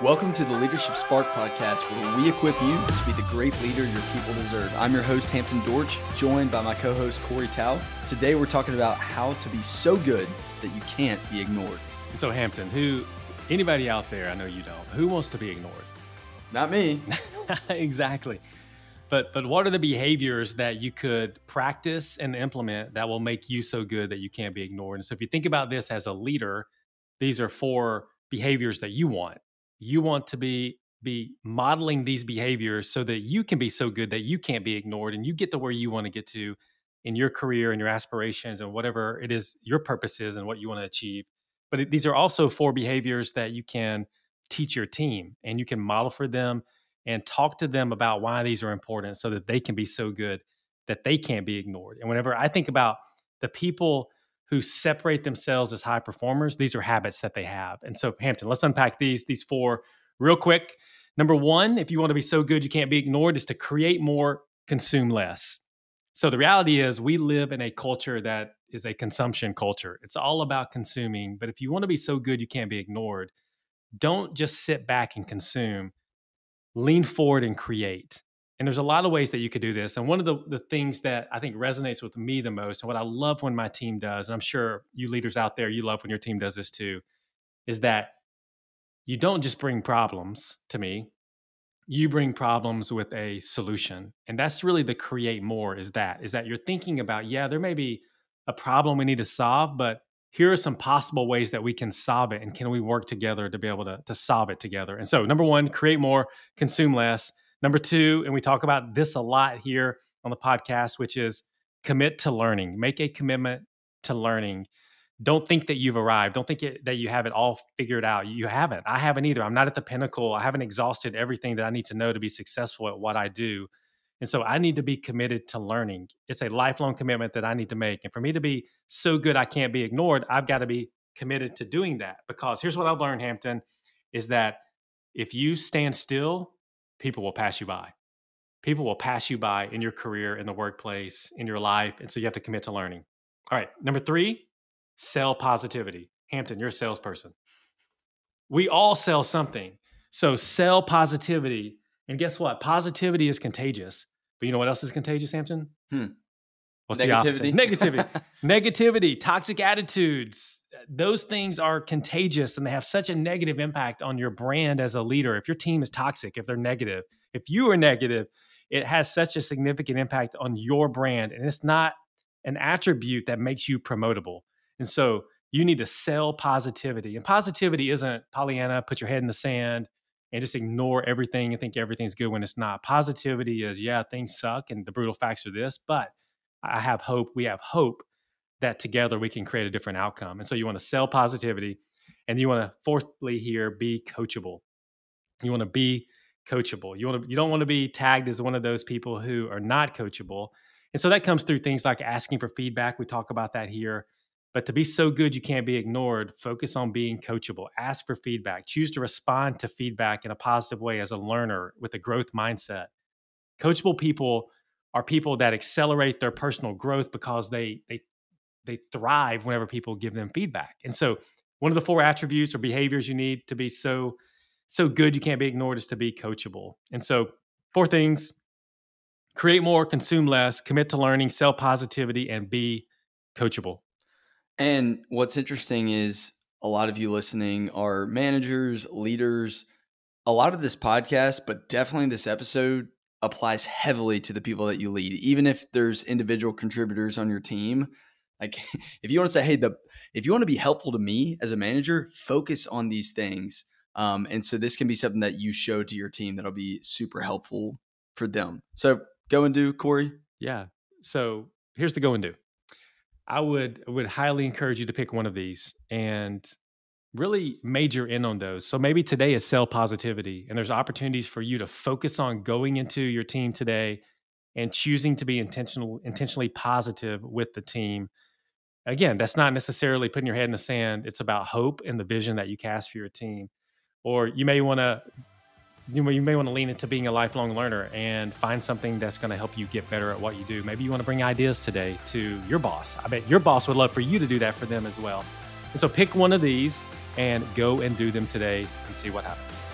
Welcome to the Leadership Spark podcast, where we equip you to be the great leader your people deserve. I'm your host, Hampton Dortch, joined by my co host, Corey Tao. Today, we're talking about how to be so good that you can't be ignored. So, Hampton, who, anybody out there, I know you don't, who wants to be ignored? Not me. exactly. But, but what are the behaviors that you could practice and implement that will make you so good that you can't be ignored? And so, if you think about this as a leader, these are four behaviors that you want you want to be be modeling these behaviors so that you can be so good that you can't be ignored and you get to where you want to get to in your career and your aspirations and whatever it is your purpose is and what you want to achieve. But these are also four behaviors that you can teach your team and you can model for them and talk to them about why these are important so that they can be so good that they can't be ignored. And whenever i think about the people who separate themselves as high performers, these are habits that they have. And so, Hampton, let's unpack these these four real quick. Number one, if you want to be so good you can't be ignored, is to create more, consume less. So the reality is, we live in a culture that is a consumption culture. It's all about consuming. But if you want to be so good you can't be ignored, don't just sit back and consume. Lean forward and create. And there's a lot of ways that you could do this. And one of the, the things that I think resonates with me the most, and what I love when my team does, and I'm sure you leaders out there, you love when your team does this too, is that you don't just bring problems to me, you bring problems with a solution. And that's really the create more is that, is that you're thinking about, yeah, there may be a problem we need to solve, but here are some possible ways that we can solve it. And can we work together to be able to, to solve it together? And so, number one, create more, consume less. Number two, and we talk about this a lot here on the podcast, which is commit to learning. Make a commitment to learning. Don't think that you've arrived. Don't think it, that you have it all figured out. You haven't. I haven't either. I'm not at the pinnacle. I haven't exhausted everything that I need to know to be successful at what I do. And so I need to be committed to learning. It's a lifelong commitment that I need to make. And for me to be so good I can't be ignored, I've got to be committed to doing that. Because here's what I've learned, Hampton, is that if you stand still people will pass you by. People will pass you by in your career, in the workplace, in your life. And so you have to commit to learning. All right. Number three, sell positivity. Hampton, you're a salesperson. We all sell something. So sell positivity. And guess what? Positivity is contagious. But you know what else is contagious, Hampton? Hmm. What's Negativity. Negativity. Negativity, toxic attitudes. Those things are contagious and they have such a negative impact on your brand as a leader. If your team is toxic, if they're negative, if you are negative, it has such a significant impact on your brand. And it's not an attribute that makes you promotable. And so you need to sell positivity. And positivity isn't Pollyanna, put your head in the sand and just ignore everything and think everything's good when it's not. Positivity is, yeah, things suck and the brutal facts are this, but I have hope. We have hope that together we can create a different outcome. And so you want to sell positivity and you want to fourthly here be coachable. You want to be coachable. You want to you don't want to be tagged as one of those people who are not coachable. And so that comes through things like asking for feedback. We talk about that here. But to be so good you can't be ignored, focus on being coachable. Ask for feedback. Choose to respond to feedback in a positive way as a learner with a growth mindset. Coachable people are people that accelerate their personal growth because they they they thrive whenever people give them feedback. And so one of the four attributes or behaviors you need to be so so good you can't be ignored is to be coachable. And so four things create more, consume less, commit to learning, sell positivity and be coachable. And what's interesting is a lot of you listening are managers, leaders. A lot of this podcast, but definitely this episode applies heavily to the people that you lead even if there's individual contributors on your team. Like if you want to say hey the if you want to be helpful to me as a manager focus on these things. Um, and so this can be something that you show to your team that'll be super helpful for them. So go and do corey. Yeah. So here's the go and do. I would would highly encourage you to pick one of these and really major in on those. So maybe today is sell positivity, and there's opportunities for you to focus on going into your team today and choosing to be intentional, intentionally positive with the team. Again, that's not necessarily putting your head in the sand. It's about hope and the vision that you cast for your team. Or you may want to you may, you may want to lean into being a lifelong learner and find something that's going to help you get better at what you do. Maybe you want to bring ideas today to your boss. I bet your boss would love for you to do that for them as well. And so pick one of these and go and do them today and see what happens.